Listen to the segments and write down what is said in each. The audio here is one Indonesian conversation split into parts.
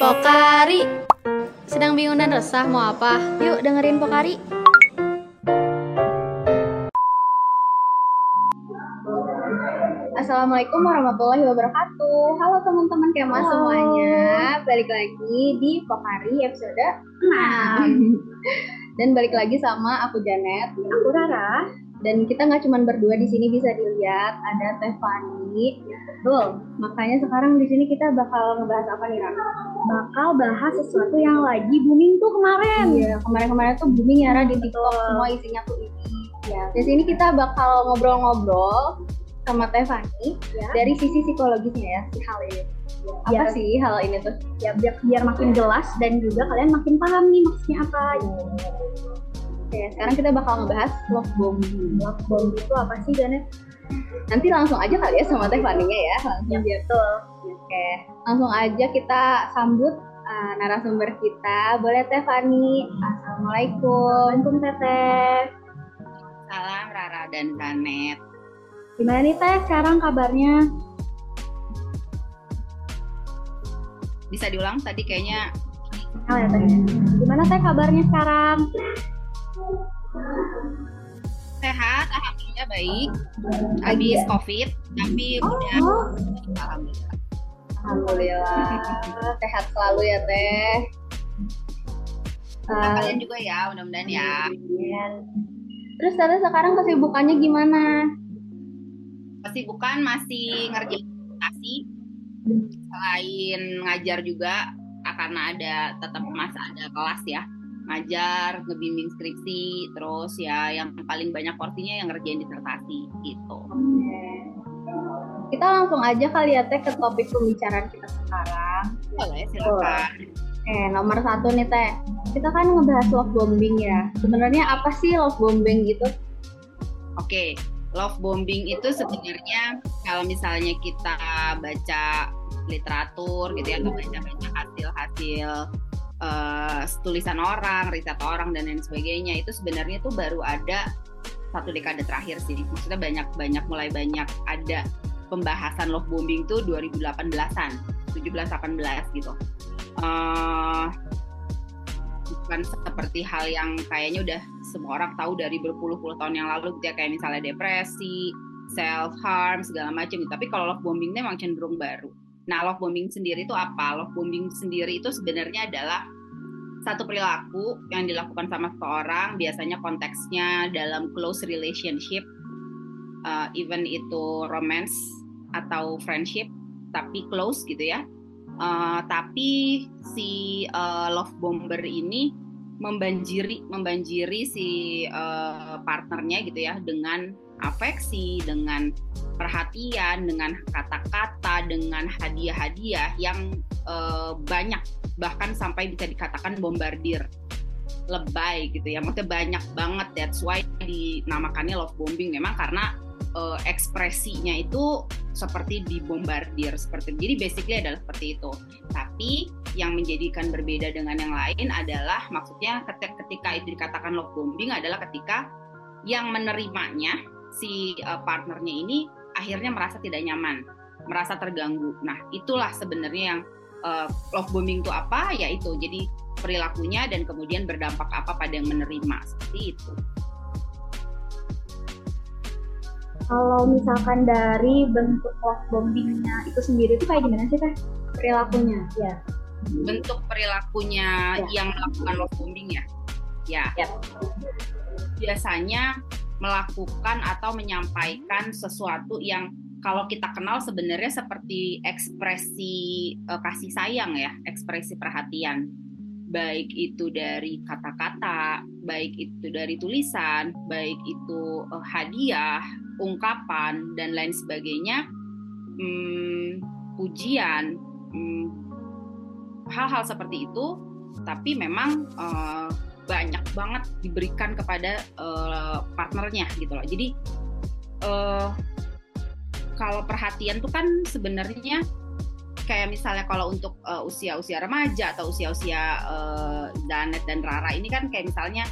Pokari. Sedang bingung dan resah mau apa? Yuk dengerin Pokari. Assalamualaikum warahmatullahi wabarakatuh. Halo teman-teman Kema Halo. semuanya. Balik lagi di Pokari episode 6 Dan balik lagi sama aku Janet. Aku Rara Dan kita nggak cuma berdua di sini bisa dilihat Ada Tefani Betul Makanya sekarang di sini kita bakal ngebahas apa nih Rara? Bakal bahas sesuatu yang lagi booming tuh kemarin Iya kemarin-kemarin tuh booming ya Ra di TikTok Semua isinya tuh ini Ya, di sini kita bakal ngobrol-ngobrol sama Tefani Ya. dari sisi psikologisnya ya si hal ini. Apa Biar, sih hal ini tuh? ya biar, biar makin jelas dan juga kalian makin paham nih maksudnya apa. Oke, sekarang kita bakal ngebahas love bombing. Love bomb itu apa sih Janet? Nanti langsung aja kali ya sama Tefaninya ya. Langsung Ya dia betul. Oke, langsung aja kita sambut uh, narasumber kita. Boleh Tefani? Assalamualaikum. Assalamualaikum Teteh. Salam Rara dan Janet. Gimana nih Teh sekarang kabarnya? Bisa diulang tadi kayaknya Oh ya Teh. Gimana Teh kabarnya sekarang? Sehat, alhamdulillah baik. Habis COVID, tapi udah Oh, alhamdulillah. Alhamdulillah. Sehat selalu ya Teh. Uh, kalian juga ya, mudah-mudahan ya. terus Tete sekarang kesibukannya gimana? Kesibukan masih ngerjain presentasi. Selain ngajar juga, karena ada tetap masa ada kelas ya. Ngajar, ngebimbing skripsi, terus ya yang paling banyak porsinya yang ngerjain disertasi gitu. Kita langsung aja kali ya Teh ke topik pembicaraan kita sekarang. Boleh, silakan. Eh, nomor satu nih Teh. Kita kan ngebahas love bombing ya. Sebenarnya apa sih love bombing gitu? Oke, love bombing itu sebenarnya kalau misalnya kita baca literatur gitu ya atau baca-baca hasil-hasil eh, tulisan orang, riset orang dan lain sebagainya itu sebenarnya itu baru ada satu dekade terakhir sih. Maksudnya banyak-banyak mulai banyak ada pembahasan love bombing tuh 2018-an, 17-18 gitu. Eh, bukan seperti hal yang kayaknya udah semua orang tahu dari berpuluh-puluh tahun yang lalu gitu ya kayak misalnya depresi, self harm segala macam gitu. Tapi kalau love bombing memang cenderung baru. Nah, love bombing sendiri itu apa? Love bombing sendiri itu sebenarnya adalah satu perilaku yang dilakukan sama seseorang, biasanya konteksnya dalam close relationship, uh, even itu romance atau friendship, tapi close gitu ya. Uh, tapi si uh, love bomber ini membanjiri membanjiri si uh, partnernya gitu ya dengan afeksi, dengan perhatian, dengan kata-kata, dengan hadiah-hadiah yang uh, banyak bahkan sampai bisa dikatakan bombardir lebay gitu ya. Maksudnya banyak banget that's why dinamakannya love bombing. Memang karena uh, ekspresinya itu seperti dibombardir seperti jadi basically adalah seperti itu. Tapi yang menjadikan berbeda dengan yang lain adalah maksudnya ketika, itu dikatakan love bombing adalah ketika yang menerimanya si uh, partnernya ini akhirnya merasa tidak nyaman merasa terganggu nah itulah sebenarnya yang uh, love bombing itu apa ya itu jadi perilakunya dan kemudian berdampak apa pada yang menerima seperti itu Kalau misalkan dari bentuk love bombingnya itu sendiri itu kayak gimana sih Teh? Perilakunya. Ya. bentuk perilakunya Ya. yang melakukan love bombing ya ya Ya. biasanya melakukan atau menyampaikan sesuatu yang kalau kita kenal sebenarnya seperti ekspresi eh, kasih sayang ya ekspresi perhatian. Baik itu dari kata-kata baik itu dari tulisan baik itu eh, hadiah ungkapan dan lain sebagainya hmm, pujian hmm, hal-hal seperti itu. Tapi memang eh, banyak banget diberikan kepada eh, partnernya gitu loh. Jadi eh, kalau perhatian tuh kan sebenarnya kayak misalnya kalau untuk eh, usia-usia remaja atau usia-usia eh, Janet dan Rara ini kan kayak misalnya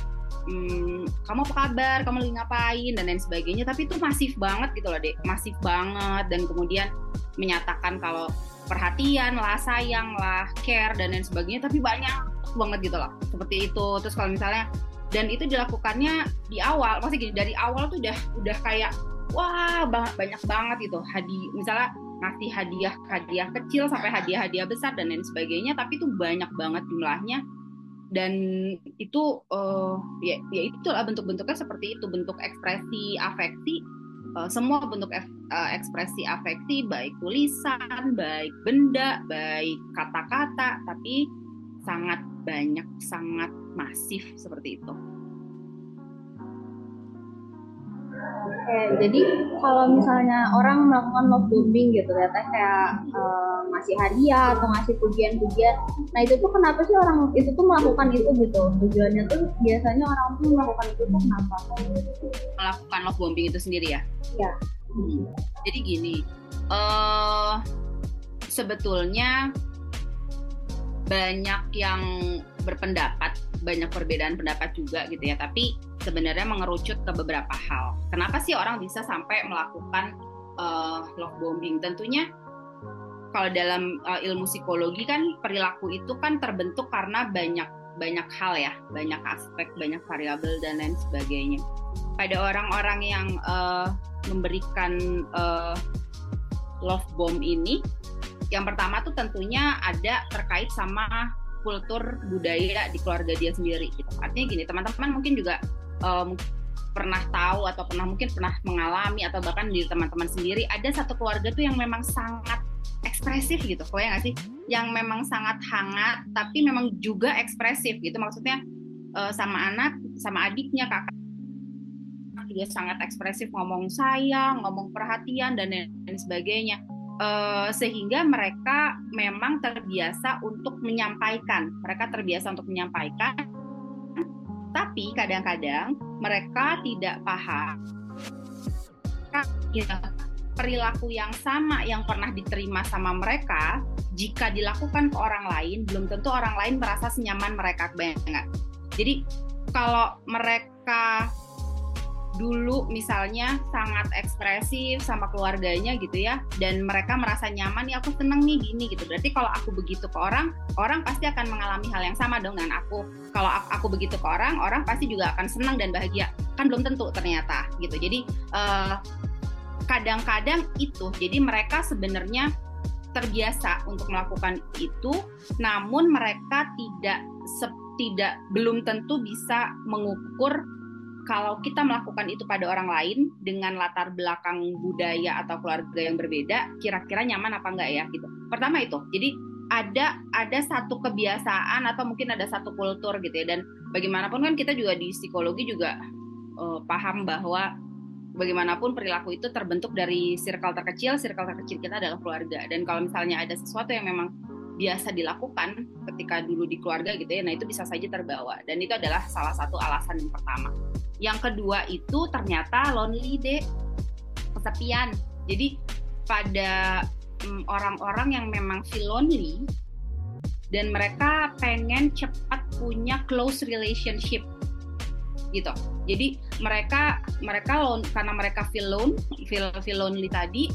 hmm, kamu apa kabar, kamu lagi ngapain? dan lain sebagainya. Tapi itu masif banget gitu loh dek, masif banget dan kemudian menyatakan kalau perhatian lah sayang lah care dan lain sebagainya. Tapi banyak banget gitu loh. Seperti itu. Terus kalau misalnya dan itu dilakukannya di awal maksudnya gini dari awal tuh udah udah kayak wah banyak banget gitu. Hadiah misalnya ngasih hadiah hadiah kecil sampai hadiah hadiah besar dan lain sebagainya tapi itu banyak banget jumlahnya. Dan itu uh, ya ya itu lah bentuk-bentuknya seperti itu. Bentuk ekspresi afeksi uh, semua bentuk uh, ekspresi afeksi baik tulisan baik benda baik kata-kata tapi sangat banyak sangat masif seperti itu Oke, jadi kalau misalnya orang melakukan love bombing gitu ya, teh kayak uh, ngasih hadiah atau ngasih pujian-pujian, nah itu tuh kenapa sih orang itu tuh melakukan itu gitu? Tujuannya tuh biasanya orang tuh melakukan itu tuh kenapa? Melakukan love bombing itu sendiri ya? Iya. Hmm. Jadi gini, uh, sebetulnya banyak yang berpendapat, banyak perbedaan pendapat juga gitu ya, tapi sebenarnya mengerucut ke beberapa hal. Kenapa sih orang bisa sampai melakukan uh, love bombing? Tentunya kalau dalam uh, ilmu psikologi kan perilaku itu kan terbentuk karena banyak banyak hal ya, banyak aspek, banyak variabel dan lain sebagainya. Pada orang-orang yang uh, memberikan uh, love bomb ini, yang pertama tuh tentunya ada terkait sama kultur budaya di keluarga dia sendiri. Gitu. Artinya gini, teman-teman mungkin juga um, pernah tahu atau pernah mungkin pernah mengalami atau bahkan di teman-teman sendiri ada satu keluarga tuh yang memang sangat ekspresif gitu, kok ya nggak sih? Yang memang sangat hangat tapi memang juga ekspresif gitu, maksudnya uh, sama anak, sama adiknya, kakak juga sangat ekspresif ngomong sayang, ngomong perhatian dan lain sebagainya. Uh, sehingga mereka memang terbiasa untuk menyampaikan, mereka terbiasa untuk menyampaikan. Tapi kadang-kadang mereka tidak paham. Ya, perilaku yang sama yang pernah diterima sama mereka jika dilakukan ke orang lain belum tentu orang lain merasa senyaman mereka banget. Jadi kalau mereka dulu misalnya sangat ekspresif sama keluarganya gitu ya dan mereka merasa nyaman ya aku seneng nih gini gitu. Berarti kalau aku begitu ke orang orang pasti akan mengalami hal yang sama dong dengan aku. Kalau aku, begitu ke orang orang pasti juga akan senang dan bahagia. Kan belum tentu ternyata gitu. Jadi eh, kadang-kadang itu jadi mereka sebenarnya terbiasa untuk melakukan itu namun mereka tidak tidak belum tentu bisa mengukur kalau kita melakukan itu pada orang lain dengan latar belakang budaya atau keluarga yang berbeda, kira-kira nyaman apa enggak ya gitu. Pertama itu. Jadi ada ada satu kebiasaan atau mungkin ada satu kultur gitu ya dan bagaimanapun kan kita juga di psikologi juga uh, paham bahwa bagaimanapun perilaku itu terbentuk dari circle terkecil, circle terkecil kita adalah keluarga. Dan kalau misalnya ada sesuatu yang memang biasa dilakukan ketika dulu di keluarga gitu ya, nah itu bisa saja terbawa. Dan itu adalah salah satu alasan yang pertama. Yang kedua itu ternyata lonely deh, kesepian. Jadi pada mm, orang-orang yang memang feel lonely dan mereka pengen cepat punya close relationship gitu. Jadi mereka mereka lon, karena mereka feel lone, feel, feel lonely tadi,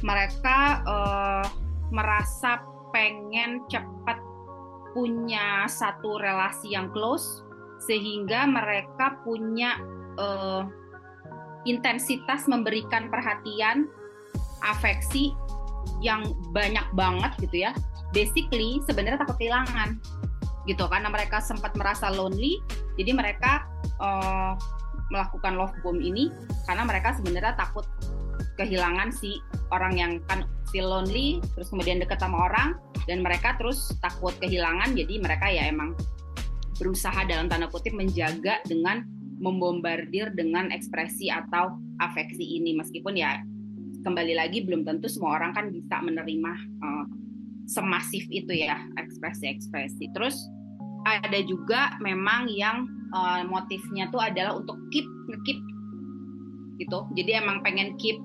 mereka uh, merasa pengen cepat punya satu relasi yang close sehingga mereka punya uh, intensitas memberikan perhatian, afeksi yang banyak banget gitu ya. Basically sebenarnya takut kehilangan gitu karena mereka sempat merasa lonely, jadi mereka uh, melakukan love bomb ini karena mereka sebenarnya takut kehilangan si orang yang kan feel lonely terus kemudian dekat sama orang dan mereka terus takut kehilangan jadi mereka ya emang berusaha dalam tanda kutip menjaga dengan membombardir dengan ekspresi atau afeksi ini meskipun ya kembali lagi belum tentu semua orang kan bisa menerima uh, semasif itu ya ekspresi-ekspresi. Terus ada juga memang yang uh, motifnya tuh adalah untuk keep ngekip gitu. Jadi emang pengen keep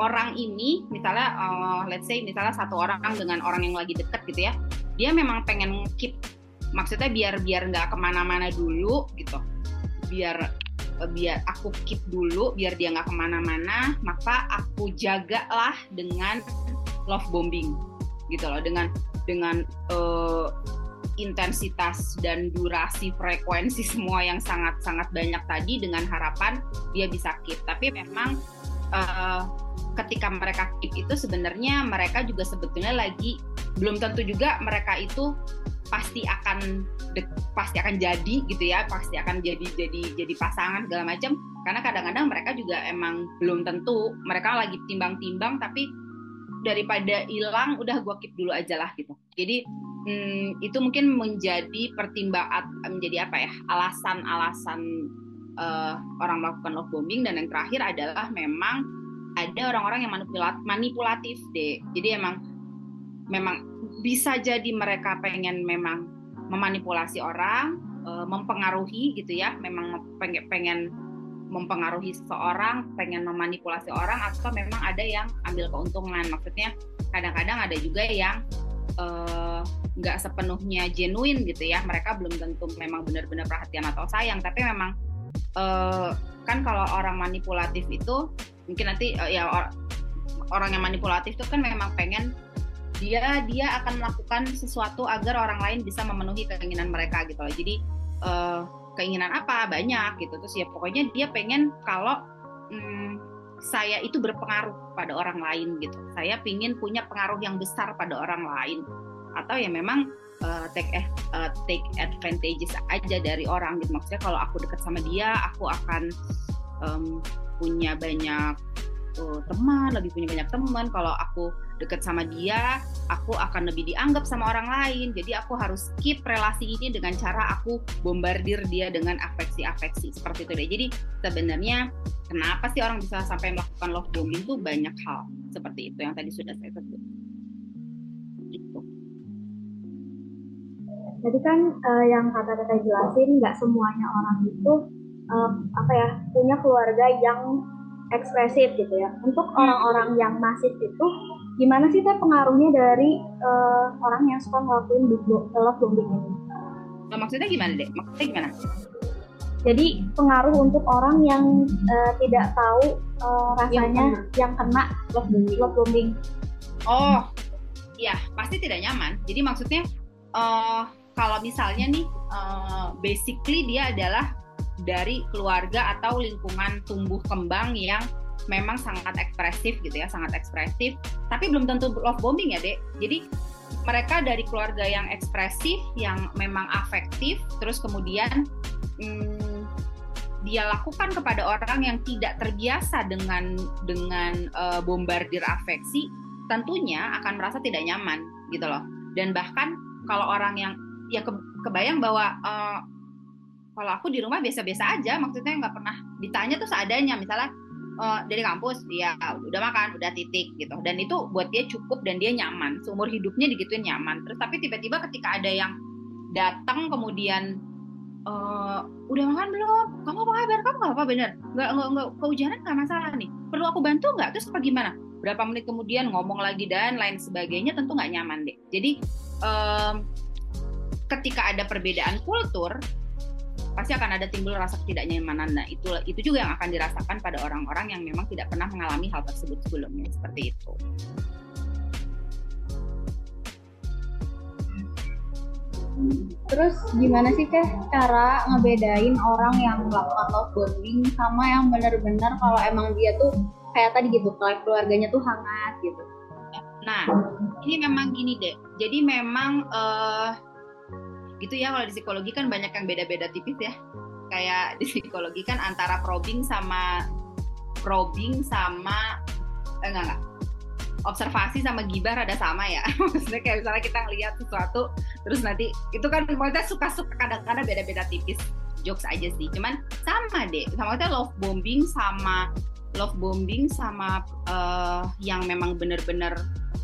orang ini misalnya uh, let's say misalnya satu orang dengan orang yang lagi deket gitu ya. Dia memang pengen keep maksudnya biar biar nggak ke mana-mana dulu gitu biar eh, biar aku keep dulu biar dia nggak ke mana-mana maka aku jagalah dengan love bombing gitu loh dengan dengan uh, intensitas dan durasi frekuensi semua yang sangat-sangat banyak tadi dengan harapan dia bisa keep. Tapi memang uh, ketika mereka keep itu sebenarnya mereka juga sebetulnya lagi belum tentu juga mereka itu pasti akan pasti akan jadi gitu ya pasti akan jadi jadi jadi pasangan segala macam. Karena kadang-kadang mereka juga emang belum tentu mereka lagi timbang-timbang tapi daripada hilang udah gue keep dulu aja lah gitu. Jadi hmm, itu mungkin menjadi pertimbangan menjadi apa ya alasan-alasan uh, orang melakukan love bombing. Dan yang terakhir adalah memang ada orang-orang yang manipulatif deh jadi emang memang bisa jadi mereka pengen memang memanipulasi orang uh, mempengaruhi gitu ya. Memang pengen pengen mempengaruhi seseorang pengen memanipulasi orang atau memang ada yang ambil keuntungan. Maksudnya kadang-kadang ada juga yang uh, nggak sepenuhnya genuine gitu ya. Mereka belum tentu memang benar-benar perhatian atau sayang. Tapi memang uh, kan kalau orang manipulatif itu mungkin nanti uh, ya or, orang yang manipulatif itu kan memang pengen dia dia akan melakukan sesuatu agar orang lain bisa memenuhi keinginan mereka gitu loh. Jadi uh, keinginan apa? Banyak gitu. Terus ya pokoknya dia pengen kalau hmm, saya itu berpengaruh pada orang lain gitu. Saya pingin punya pengaruh yang besar pada orang lain. Atau ya memang uh, take uh, take advantages aja dari orang gitu. Maksudnya kalau aku dekat sama dia aku akan um, punya banyak uh, teman lebih punya banyak teman. Kalau aku dekat sama dia aku akan lebih dianggap sama orang lain. Jadi aku harus keep relasi ini dengan cara aku bombardir dia dengan afeksi-afeksi. Seperti itu deh. Jadi sebenarnya kenapa sih orang bisa sampai melakukan love bombing itu banyak hal. Seperti itu yang tadi sudah saya sebut. Jadi kan uh, yang kata kata jelasin nggak semuanya orang itu uh, apa ya punya keluarga yang ekspresif gitu ya. Untuk hmm. orang-orang yang masif itu gimana sih teh pengaruhnya dari uh, orang yang suka ngelakuin love bombing ini? Nah, maksudnya gimana deh? Maksudnya gimana? Jadi pengaruh untuk orang yang uh, tidak tahu uh, rasanya yang kena, yang kena love bombing. Love bombing. Oh, ya pasti tidak nyaman. Jadi maksudnya uh, kalau misalnya nih uh, basically dia adalah dari keluarga atau lingkungan tumbuh kembang yang memang sangat ekspresif gitu ya, sangat ekspresif. Tapi belum tentu love bombing ya, Dek. Jadi mereka dari keluarga yang ekspresif, yang memang afektif, terus kemudian hmm, dia lakukan kepada orang yang tidak terbiasa dengan dengan uh, bombardir afeksi, tentunya akan merasa tidak nyaman gitu loh. Dan bahkan kalau orang yang ya ke, kebayang bahwa uh, kalau aku di rumah biasa-biasa aja maksudnya nggak pernah ditanya tuh seadanya. Misalnya uh, dari kampus dia udah makan udah titik gitu. Dan itu buat dia cukup dan dia nyaman. Seumur hidupnya digituin nyaman. Terus tapi tiba-tiba ketika ada yang datang kemudian uh, udah makan belum? Kamu apa kabar? Kamu nggak apa bener? Nggak nggak nggak kehujanan nggak masalah nih? Perlu aku bantu nggak? Terus apa gimana? Berapa menit kemudian ngomong lagi dan lain sebagainya tentu nggak nyaman deh. Jadi um, ketika ada perbedaan kultur pasti akan ada timbul rasa ketidaknyamanan. Nah, itu itu juga yang akan dirasakan pada orang-orang yang memang tidak pernah mengalami hal tersebut sebelumnya seperti itu. Terus gimana sih teh cara ngebedain orang yang melakukan love bombing sama yang benar-benar kalau emang dia tuh kayak tadi gitu, keluarganya tuh hangat gitu. Nah, ini memang gini deh. Jadi memang uh, gitu ya kalau di psikologi kan banyak yang beda-beda tipis ya. Kayak di psikologi kan antara probing sama probing sama eh, enggak enggak. Observasi sama gibah ada sama ya. Maksudnya kayak misalnya kita ngelihat sesuatu terus nanti itu kan maksudnya suka-suka kadang-kadang beda-beda tipis. Jokes aja sih cuman sama deh. Sama kita love bombing sama love bombing sama uh, yang memang bener-bener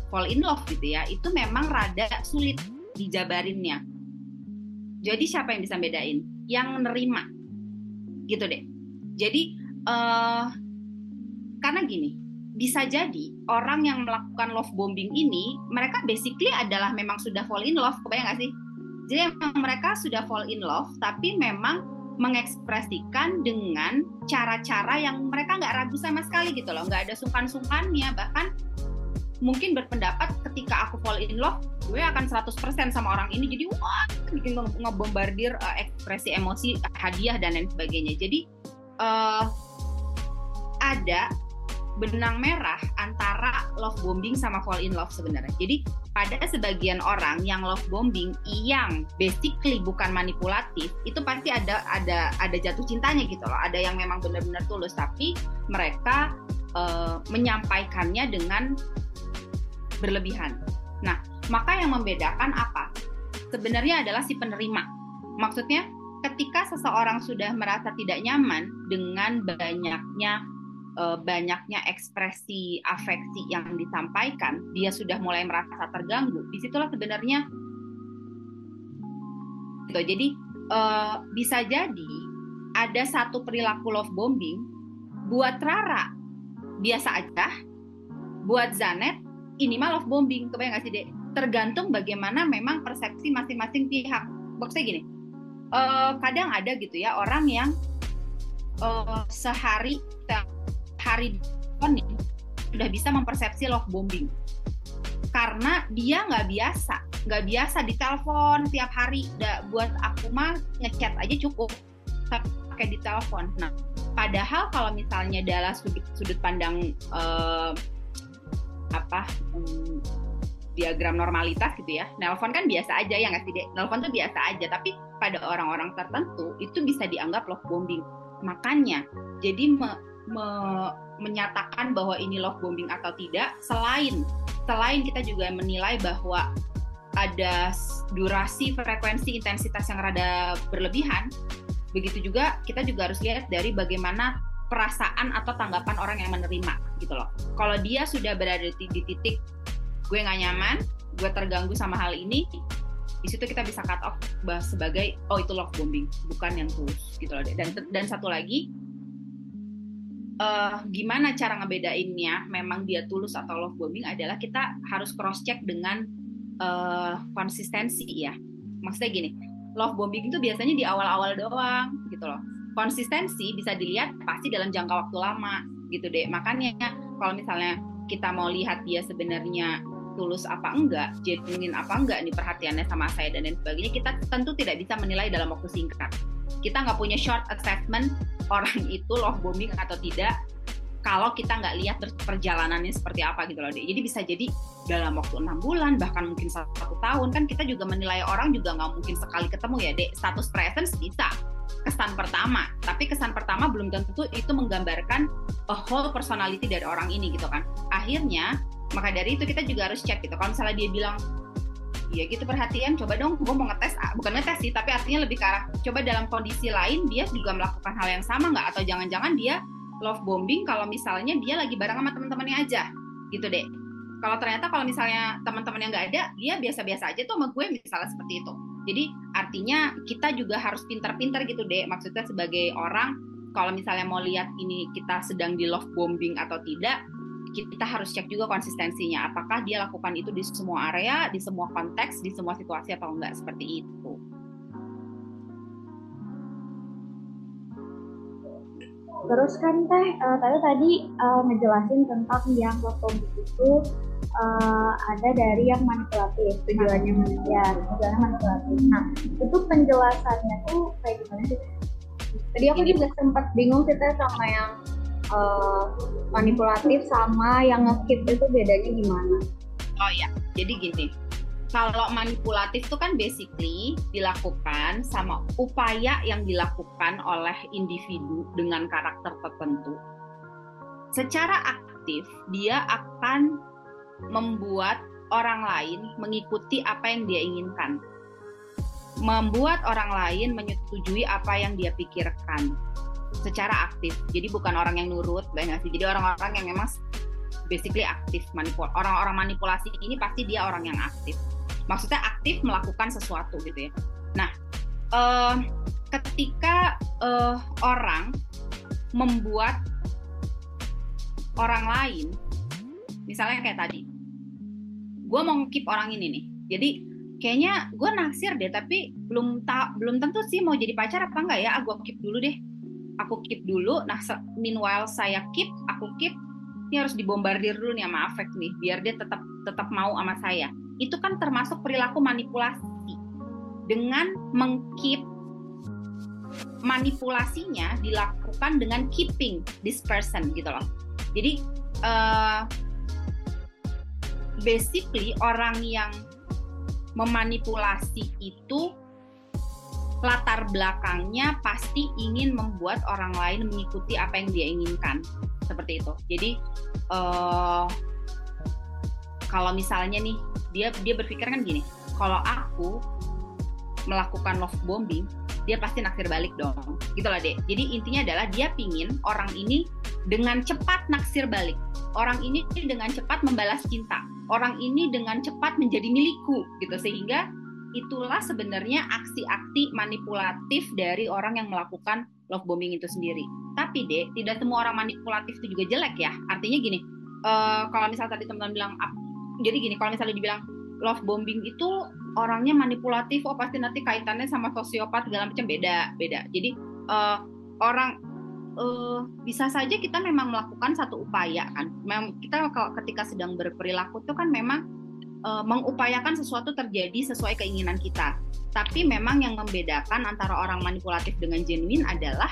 fall in love gitu ya itu memang rada sulit dijabarinnya jadi siapa yang bisa bedain? Yang nerima, gitu deh. Jadi uh, karena gini, bisa jadi orang yang melakukan love bombing ini, mereka basically adalah memang sudah fall in love, kebayang gak sih? Jadi memang mereka sudah fall in love, tapi memang mengekspresikan dengan cara-cara yang mereka nggak ragu sama sekali gitu loh, nggak ada sungkan-sungkannya, bahkan mungkin berpendapat ketika aku fall in love gue akan 100% sama orang ini jadi wah bikin ngebombardir uh, ekspresi emosi hadiah dan lain sebagainya jadi uh, ada benang merah antara love bombing sama fall in love sebenarnya. Jadi pada sebagian orang yang love bombing yang basically bukan manipulatif itu pasti ada ada ada jatuh cintanya gitu loh. Ada yang memang benar-benar tulus tapi mereka uh, menyampaikannya dengan berlebihan. Nah, maka yang membedakan apa? Sebenarnya adalah si penerima. Maksudnya ketika seseorang sudah merasa tidak nyaman dengan banyaknya uh, banyaknya ekspresi afeksi yang disampaikan, dia sudah mulai merasa terganggu. Di situlah sebenarnya gitu. Jadi uh, bisa jadi ada satu perilaku love bombing buat Rara biasa aja, buat Zanet ini mah love bombing, kebayang gak sih dek? Tergantung bagaimana memang persepsi masing-masing pihak. Maksudnya gini, uh, kadang ada gitu ya orang yang uh, sehari hari sudah bisa mempersepsi love bombing karena dia nggak biasa nggak biasa ditelepon tiap hari da, buat aku mah ngechat aja cukup pakai di telepon nah padahal kalau misalnya dalam sudut sudut pandang uh, apa um, diagram normalitas gitu ya. Nelpon kan biasa aja ya nggak sih nelpon tuh biasa aja tapi pada orang-orang tertentu itu bisa dianggap love bombing. Makanya jadi me, me, menyatakan bahwa ini love bombing atau tidak selain selain kita juga menilai bahwa ada durasi frekuensi intensitas yang rada berlebihan begitu juga kita juga harus lihat dari bagaimana perasaan atau tanggapan orang yang menerima gitu loh. Kalau dia sudah berada di, di titik gue nggak nyaman gue terganggu sama hal ini di situ kita bisa cut off sebagai oh itu love bombing bukan yang tulus gitu loh. Dan dan satu lagi uh, gimana cara ngebedainnya memang dia tulus atau love bombing adalah kita harus cross check dengan uh, konsistensi ya. Maksudnya gini love bombing itu biasanya di awal-awal doang gitu loh. Konsistensi bisa dilihat pasti dalam jangka waktu lama gitu deh. Makanya kalau misalnya kita mau lihat dia sebenarnya tulus apa enggak, genuine apa enggak nih perhatiannya sama saya dan lain sebagainya, kita tentu tidak bisa menilai dalam waktu singkat. Kita nggak punya short assessment orang itu love bombing atau tidak kalau kita nggak lihat perjalanannya seperti apa gitu loh. Jadi bisa jadi dalam waktu enam bulan bahkan mungkin satu tahun kan kita juga menilai orang juga nggak mungkin sekali ketemu ya dek. Status presence bisa kesan pertama, tapi kesan pertama belum tentu itu menggambarkan a whole personality dari orang ini gitu kan. Akhirnya maka dari itu kita juga harus cek gitu kalau misalnya dia bilang Iya gitu perhatian, coba dong gue mau ngetes, bukan ngetes sih, tapi artinya lebih ke arah, coba dalam kondisi lain dia juga melakukan hal yang sama nggak? Atau jangan-jangan dia love bombing kalau misalnya dia lagi bareng sama teman-temannya aja, gitu deh. Kalau ternyata kalau misalnya teman-teman yang nggak ada, dia biasa-biasa aja tuh sama gue misalnya seperti itu. Jadi artinya kita juga harus pintar-pintar gitu deh, maksudnya sebagai orang, kalau misalnya mau lihat ini kita sedang di love bombing atau tidak, kita harus cek juga konsistensinya. Apakah dia lakukan itu di semua area di semua konteks di semua situasi atau enggak seperti itu terus kan teh uh, tadi tadi uh, ngejelasin tentang yang lotomi itu uh, ada dari yang manipulatif tujuannya ya tujuannya manipulatif nah itu penjelasannya tuh kayak gimana sih tadi aku juga sempat bingung kita sama yang uh, manipulatif sama yang ngekip itu bedanya gimana? Oh ya, jadi gini. Kalau manipulatif itu kan basically dilakukan sama upaya yang dilakukan oleh individu dengan karakter tertentu. Secara aktif, dia akan membuat orang lain mengikuti apa yang dia inginkan. Membuat orang lain menyetujui apa yang dia pikirkan secara aktif. Jadi bukan orang yang nurut, banyak sih. Jadi orang-orang yang memang basically aktif manipul. Orang-orang manipulasi ini pasti dia orang yang aktif. Maksudnya aktif melakukan sesuatu gitu ya. Nah, uh, ketika uh, orang membuat orang lain, misalnya kayak tadi, gue mau keep orang ini nih. Jadi kayaknya gue naksir deh, tapi belum tak belum tentu sih mau jadi pacar apa enggak ya. Ah, gue keep dulu deh aku keep dulu. Nah, meanwhile saya keep, aku keep, ini harus dibombardir dulu nih sama afek nih biar dia tetap tetap mau sama saya itu kan termasuk perilaku manipulasi. Dengan mengkeep manipulasinya dilakukan dengan keeping this person gitu loh. Jadi uh, basically orang yang memanipulasi itu latar belakangnya pasti ingin membuat orang lain mengikuti apa yang dia inginkan. Seperti itu. Jadi uh, kalau misalnya nih dia dia berpikir kan gini kalau aku melakukan love bombing dia pasti naksir balik dong. Gitu lah deh jadi intinya adalah dia pingin orang ini dengan cepat naksir balik. Orang ini dengan cepat membalas cinta. Orang ini dengan cepat menjadi milikku gitu. Sehingga itulah sebenarnya aksi-aksi manipulatif dari orang yang melakukan love bombing itu sendiri. Tapi deh, tidak semua orang manipulatif itu juga jelek ya. Artinya gini, uh, kalau misalnya tadi teman-teman bilang, jadi gini, kalau misalnya dibilang love bombing itu orangnya manipulatif, oh pasti nanti kaitannya sama sosiopat segala macam beda, beda. Jadi uh, orang uh, bisa saja kita memang melakukan satu upaya kan. Memang kita ketika sedang berperilaku itu kan memang uh, mengupayakan sesuatu terjadi sesuai keinginan kita. Tapi memang yang membedakan antara orang manipulatif dengan genuine adalah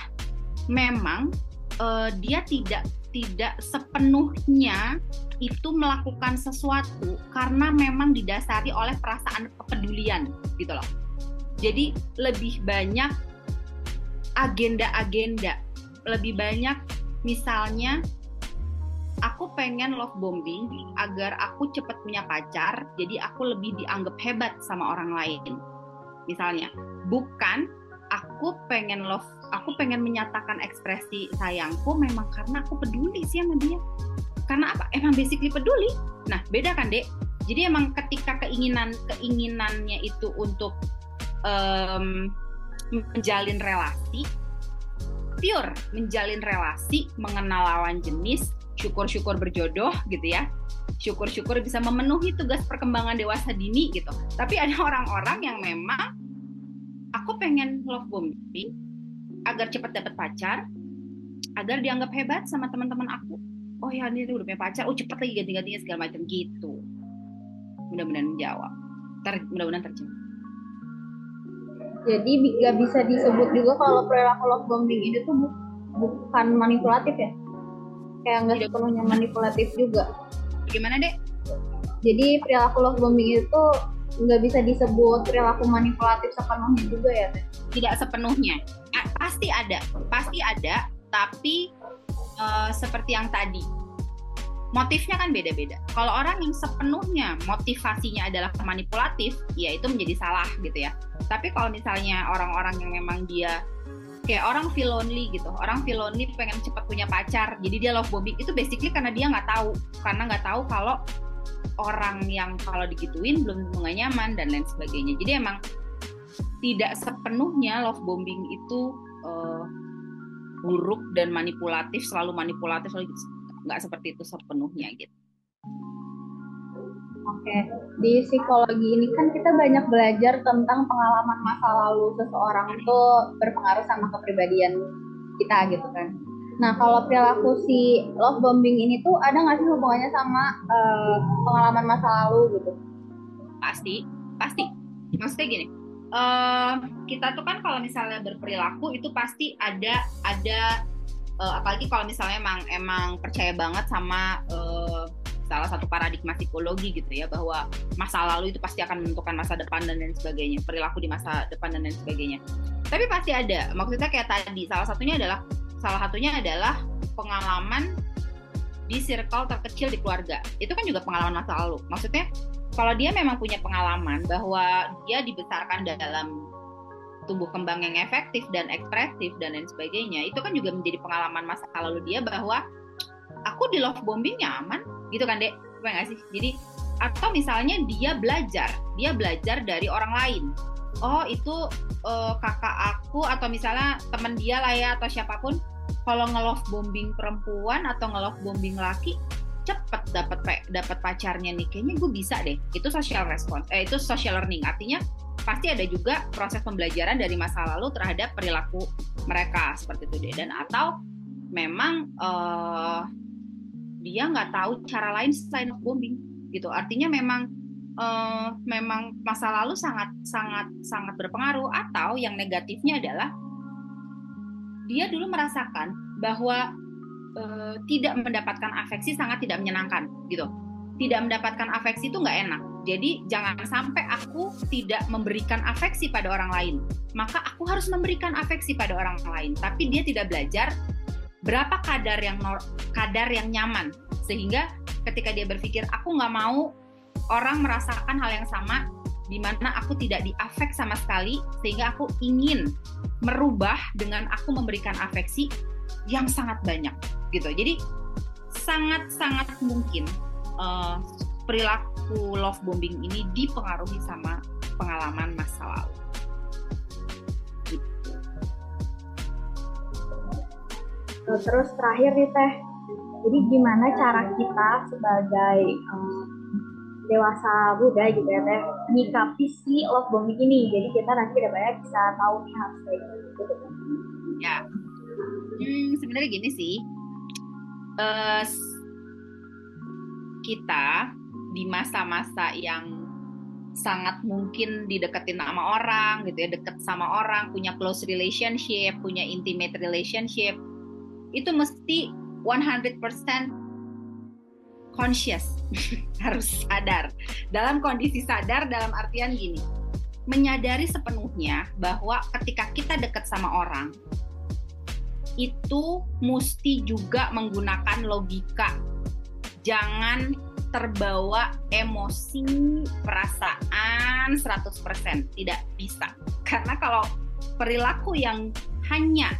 memang uh, dia tidak tidak sepenuhnya itu melakukan sesuatu karena memang didasari oleh perasaan kepedulian gitu loh. Jadi lebih banyak agenda-agenda, lebih banyak misalnya aku pengen love bombing agar aku cepat punya pacar, jadi aku lebih dianggap hebat sama orang lain. Misalnya, bukan aku pengen love, aku pengen menyatakan ekspresi sayangku memang karena aku peduli sih sama dia. Karena apa? Emang basically peduli. Nah, beda kan, Dek? Jadi emang ketika keinginan keinginannya itu untuk um, menjalin relasi, pure menjalin relasi, mengenal lawan jenis, syukur-syukur berjodoh gitu ya syukur-syukur bisa memenuhi tugas perkembangan dewasa dini gitu tapi ada orang-orang yang memang aku pengen love bombing agar cepat dapat pacar agar dianggap hebat sama teman-teman aku. Oh ya ini udah punya pacar. Oh cepat lagi ganti-gantinya segala macam gitu. Mudah-mudahan menjawab. Ter, mudah-mudahan terjawab. Jadi nggak bisa disebut juga kalau perilaku love bombing ini tuh bukan manipulatif ya? Kayak nggak sepenuhnya manipulatif juga. Gimana dek? Jadi perilaku love bombing itu nggak bisa disebut perilaku manipulatif sepenuhnya juga ya teh tidak sepenuhnya pasti ada pasti ada tapi uh, seperti yang tadi motifnya kan beda-beda. Kalau orang yang sepenuhnya motivasinya adalah manipulatif, ya itu menjadi salah gitu ya. Tapi kalau misalnya orang-orang yang memang dia kayak orang feel lonely gitu orang feel lonely pengen cepat punya pacar jadi dia love bombing itu basically karena dia nggak tahu karena nggak tahu kalau orang yang kalau digituin belum tentu nyaman dan lain sebagainya jadi emang tidak sepenuhnya love bombing itu uh, buruk dan manipulatif selalu manipulatif selalu gitu. nggak seperti itu sepenuhnya gitu Oke, di psikologi ini kan kita banyak belajar tentang pengalaman masa lalu seseorang itu berpengaruh sama kepribadian kita gitu kan. Nah kalau perilaku si love bombing ini tuh ada nggak sih hubungannya sama uh, pengalaman masa lalu gitu? Pasti, pasti. Maksudnya gini, uh, kita tuh kan kalau misalnya berperilaku itu pasti ada ada uh, apalagi kalau misalnya emang emang percaya banget sama uh, salah satu paradigma psikologi gitu ya bahwa masa lalu itu pasti akan menentukan masa depan dan lain sebagainya perilaku di masa depan dan lain sebagainya tapi pasti ada maksudnya kayak tadi salah satunya adalah salah satunya adalah pengalaman di circle terkecil di keluarga. Itu kan juga pengalaman masa lalu. Maksudnya kalau dia memang punya pengalaman bahwa dia dibesarkan dalam tumbuh kembang yang efektif dan ekspresif dan lain sebagainya itu kan juga menjadi pengalaman masa lalu dia bahwa aku di love bombing nyaman gitu kan dek? Apa sih? Jadi atau misalnya dia belajar dia belajar dari orang lain oh itu uh, kakak aku atau misalnya teman dia lah ya atau siapa pun kalau ngelove bombing perempuan atau ngelove bombing laki cepet dapat dapat pacarnya nih. Kayaknya gue bisa deh. Itu social response eh itu social learning. Artinya pasti ada juga proses pembelajaran dari masa lalu terhadap perilaku mereka seperti itu deh. Dan atau memang uh, dia nggak tahu cara lain selain bombing gitu. Artinya memang uh, memang masa lalu sangat sangat sangat berpengaruh atau yang negatifnya adalah dia dulu merasakan bahwa uh, tidak mendapatkan afeksi sangat tidak menyenangkan gitu. Tidak mendapatkan afeksi itu nggak enak. Jadi jangan sampai aku tidak memberikan afeksi pada orang lain. Maka aku harus memberikan afeksi pada orang lain. Tapi dia tidak belajar berapa kadar yang kadar yang nyaman. Sehingga ketika dia berpikir aku nggak mau orang merasakan hal yang sama di mana aku tidak diafek sama sekali sehingga aku ingin merubah dengan aku memberikan afeksi yang sangat banyak gitu. Jadi sangat-sangat mungkin uh, perilaku love bombing ini dipengaruhi sama pengalaman masa lalu. Gitu. Terus terakhir nih teh, jadi gimana cara kita sebagai um, dewasa muda gitu ya teh nyikapi si love bombing ini. Jadi kita nanti udah banyak bisa tahu nih harus kayak gitu. Ya. Hmm, sebenarnya gini sih. Uh, kita di masa-masa yang sangat mungkin dideketin sama orang gitu ya deket sama orang punya close relationship punya intimate relationship itu mesti 100% conscious, harus sadar. Dalam kondisi sadar dalam artian gini, menyadari sepenuhnya bahwa ketika kita dekat sama orang, itu mesti juga menggunakan logika. Jangan terbawa emosi, perasaan 100%. Tidak bisa. Karena kalau perilaku yang hanya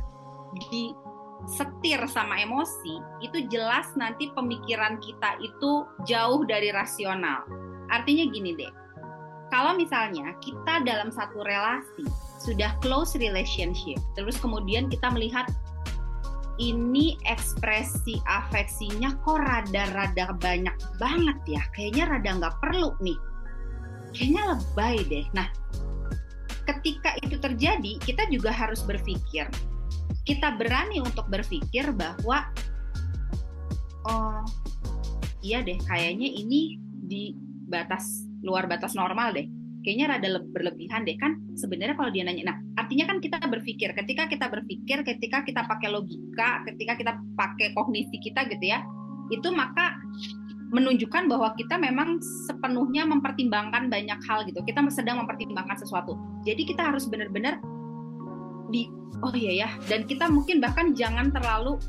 di setir sama emosi, itu jelas nanti pemikiran kita itu jauh dari rasional. Artinya gini deh, kalau misalnya kita dalam satu relasi sudah close relationship, terus kemudian kita melihat ini ekspresi afeksinya kok rada-rada banyak banget ya, kayaknya rada nggak perlu nih, kayaknya lebay deh. Nah, ketika itu terjadi, kita juga harus berpikir, kita berani untuk berpikir bahwa oh iya deh kayaknya ini di batas luar batas normal deh. Kayaknya rada berlebihan deh. Kan sebenarnya kalau dia nanya nah artinya kan kita berpikir ketika kita berpikir ketika kita pakai logika ketika kita pakai kognisi kita gitu ya itu maka menunjukkan bahwa kita memang sepenuhnya mempertimbangkan banyak hal gitu. Kita sedang mempertimbangkan sesuatu. Jadi kita harus benar-benar di oh iya ya dan kita mungkin bahkan jangan terlalu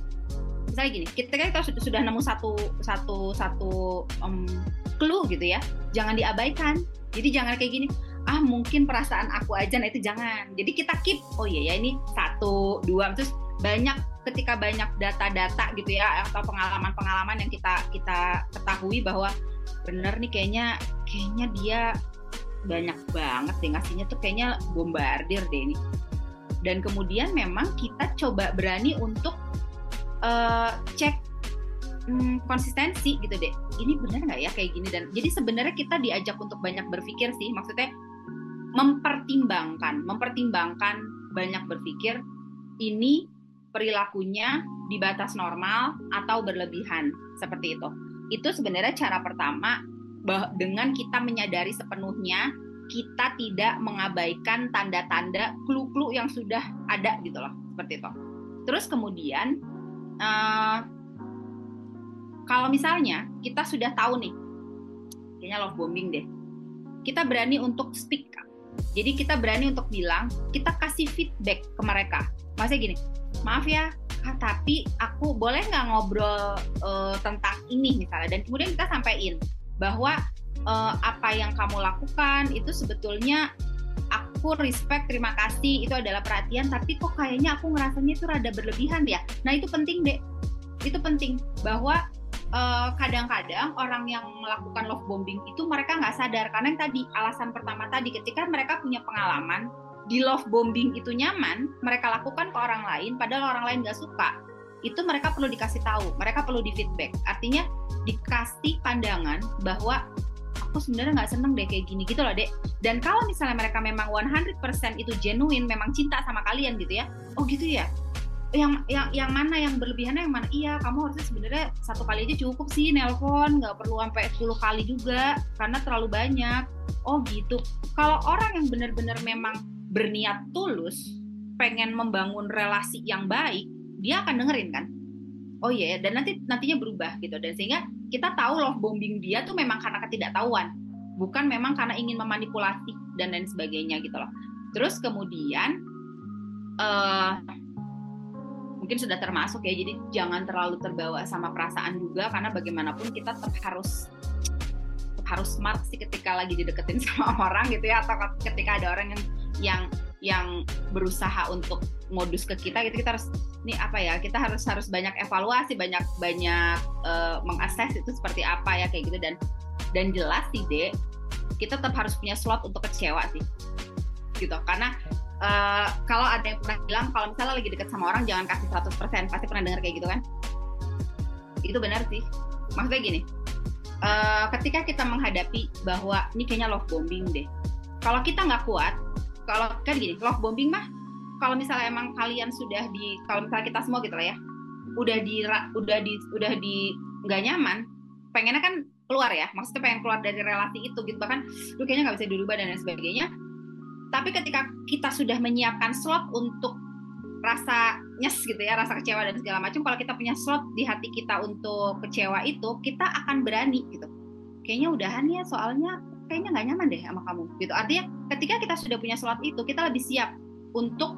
misalnya gini kita kita sudah, sudah nemu satu satu satu um, clue gitu ya jangan diabaikan. Jadi jangan kayak gini ah mungkin perasaan aku aja. Nah itu jangan. Jadi kita keep oh iya ya ini satu dua. Terus banyak ketika banyak data-data gitu ya atau pengalaman-pengalaman yang kita kita ketahui bahwa bener nih kayaknya kayaknya dia banyak banget deh ngasihnya tuh kayaknya bombardir deh ini dan kemudian memang kita coba berani untuk uh, cek hmm, konsistensi gitu deh. Ini benar nggak ya kayak gini? Dan jadi sebenarnya kita diajak untuk banyak berpikir sih. Maksudnya mempertimbangkan mempertimbangkan banyak berpikir. Ini perilakunya di batas normal atau berlebihan seperti itu. Itu sebenarnya cara pertama dengan kita menyadari sepenuhnya kita tidak mengabaikan tanda-tanda clue-clue yang sudah ada gitu loh seperti itu. Terus kemudian uh, kalau misalnya kita sudah tahu nih, kayaknya love bombing deh, kita berani untuk speak up. Jadi kita berani untuk bilang, kita kasih feedback ke mereka. Maksudnya gini, maaf ya, tapi aku boleh nggak ngobrol uh, tentang ini misalnya, dan kemudian kita sampaikan bahwa uh, apa yang kamu lakukan itu sebetulnya aku respect terima kasih itu adalah perhatian. Tapi kok kayaknya aku ngerasanya itu rada berlebihan ya? Nah itu penting deh itu penting bahwa eh, kadang-kadang orang yang melakukan love bombing itu mereka nggak sadar. Karena yang tadi alasan pertama tadi ketika mereka punya pengalaman di love bombing itu nyaman mereka lakukan ke orang lain padahal orang lain nggak suka itu mereka perlu dikasih tahu mereka perlu di feedback. Artinya dikasih pandangan bahwa aku sebenarnya nggak seneng deh kayak gini gitu loh dek. Dan kalau misalnya mereka memang 100% itu genuine memang cinta sama kalian gitu ya oh gitu ya. Yang yang yang mana yang berlebihannya yang mana? Iya kamu harusnya sebenarnya satu kali aja cukup sih nelpon nggak perlu sampai 10 kali juga karena terlalu banyak. Oh gitu. Kalau orang yang benar-benar memang berniat tulus pengen membangun relasi yang baik dia akan dengerin kan? Oh iya yeah. dan nanti nantinya berubah gitu. Dan sehingga kita tahu love bombing dia tuh memang karena ketidaktahuan bukan memang karena ingin memanipulasi dan lain sebagainya gitu loh. Terus kemudian uh, mungkin sudah termasuk ya jadi jangan terlalu terbawa sama perasaan juga karena bagaimanapun kita tetap harus harus smart sih ketika lagi dideketin sama orang gitu ya atau ketika ada orang yang yang yang berusaha untuk modus ke kita gitu kita harus nih apa ya kita harus harus banyak evaluasi banyak banyak uh, mengakses itu seperti apa ya kayak gitu. Dan dan jelas sih dek kita tetap harus punya slot untuk kecewa sih. Gitu karena uh, kalau ada yang pernah bilang kalau misalnya lagi deket sama orang jangan kasih 100% pasti pernah dengar kayak gitu kan? Itu benar sih. Maksudnya gini uh, ketika kita menghadapi bahwa ini kayaknya love bombing deh. Kalau kita nggak kuat kalau kan gini love bombing mah kalau misalnya emang kalian sudah di kalau misalnya kita semua gitu lah ya udah di udah di udah di nggak nyaman pengennya kan keluar ya maksudnya pengen keluar dari relasi itu gitu bahkan lu kayaknya nggak bisa dirubah dan lain sebagainya tapi ketika kita sudah menyiapkan slot untuk rasa nyes gitu ya, rasa kecewa dan segala macam, kalau kita punya slot di hati kita untuk kecewa itu, kita akan berani gitu. Kayaknya udahan ya, soalnya kayaknya nggak nyaman deh sama kamu gitu. Artinya ketika kita sudah punya slot itu, kita lebih siap untuk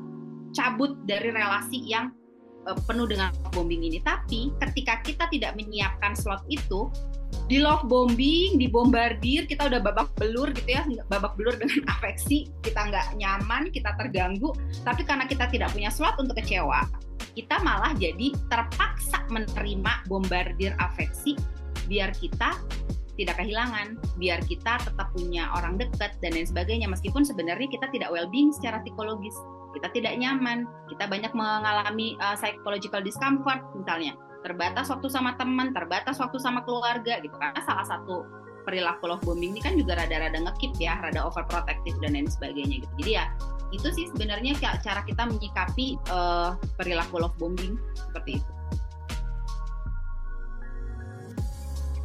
cabut dari relasi yang uh, penuh dengan bombing ini. Tapi ketika kita tidak menyiapkan slot itu, di love bombing, dibombardir, kita udah babak belur gitu ya, babak belur dengan afeksi, kita nggak nyaman, kita terganggu, tapi karena kita tidak punya slot untuk kecewa, kita malah jadi terpaksa menerima bombardir afeksi biar kita tidak kehilangan, biar kita tetap punya orang dekat dan lain sebagainya. Meskipun sebenarnya kita tidak well-being secara psikologis, kita tidak nyaman, kita banyak mengalami uh, psychological discomfort misalnya terbatas waktu sama teman, terbatas waktu sama keluarga gitu karena salah satu perilaku love bombing ini kan juga rada-rada ngekip ya, rada overprotective dan lain sebagainya gitu. Jadi ya itu sih sebenarnya cara kita menyikapi uh, perilaku love bombing seperti itu.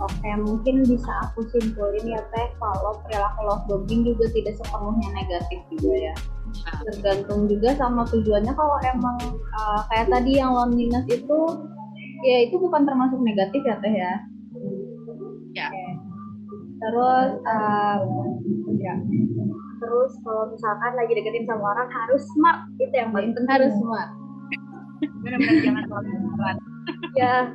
Oke, mungkin bisa aku simpulin ya Teh, kalau perilaku love bombing juga tidak sepenuhnya negatif juga ya. Nah. Tergantung juga sama tujuannya. Kalau emang uh, kayak tadi yang loneliness itu ya itu bukan termasuk negatif ya teh ya? Ya. Terus uh, ya. Terus kalau misalkan lagi deketin sama orang harus smart. Itu yang paling penting. Harus smart. Benar-benar jangan terlalu ya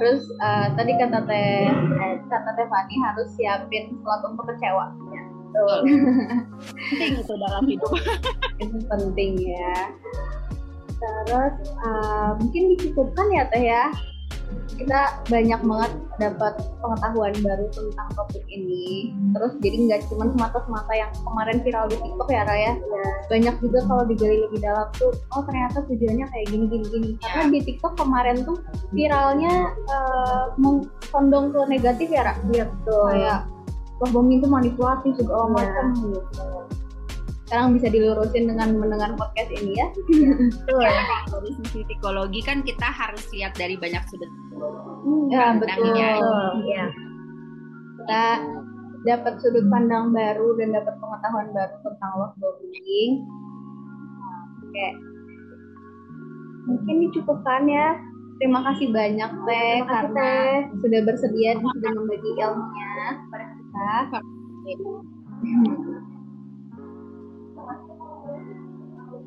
terus uh, tadi kata teh eh, kata teh Fani harus siapin slot untuk kecewa ya. penting itu dalam hidup itu penting ya Terus uh, mungkin dicukupkan ya Teh ya. Kita banyak banget dapat pengetahuan baru tentang topik ini. Terus jadi nggak cuma semata-semata yang kemarin viral di TikTok ya Raya. Ya. Banyak juga kalau digali lebih dalam tuh, oh ternyata tujuannya kayak gini gini gini. Ya. Karena di TikTok kemarin tuh viralnya uh, mengkondong ke negatif ya Ra. Iya betul. Kayak wah bohong itu manipulasi segala ya. macam gitu sekarang bisa dilurusin dengan mendengar podcast ini ya. Betul. Ya, dari sisi psikologi kan kita harus lihat dari banyak sudut ya, betul. Ya. Kita dapat sudut pandang baru dan dapat pengetahuan baru tentang love bombing. Oke. Mungkin dicukupkan ya. Terima kasih banyak Teh karena teh. sudah bersedia sudah membagi ilmunya kepada kita.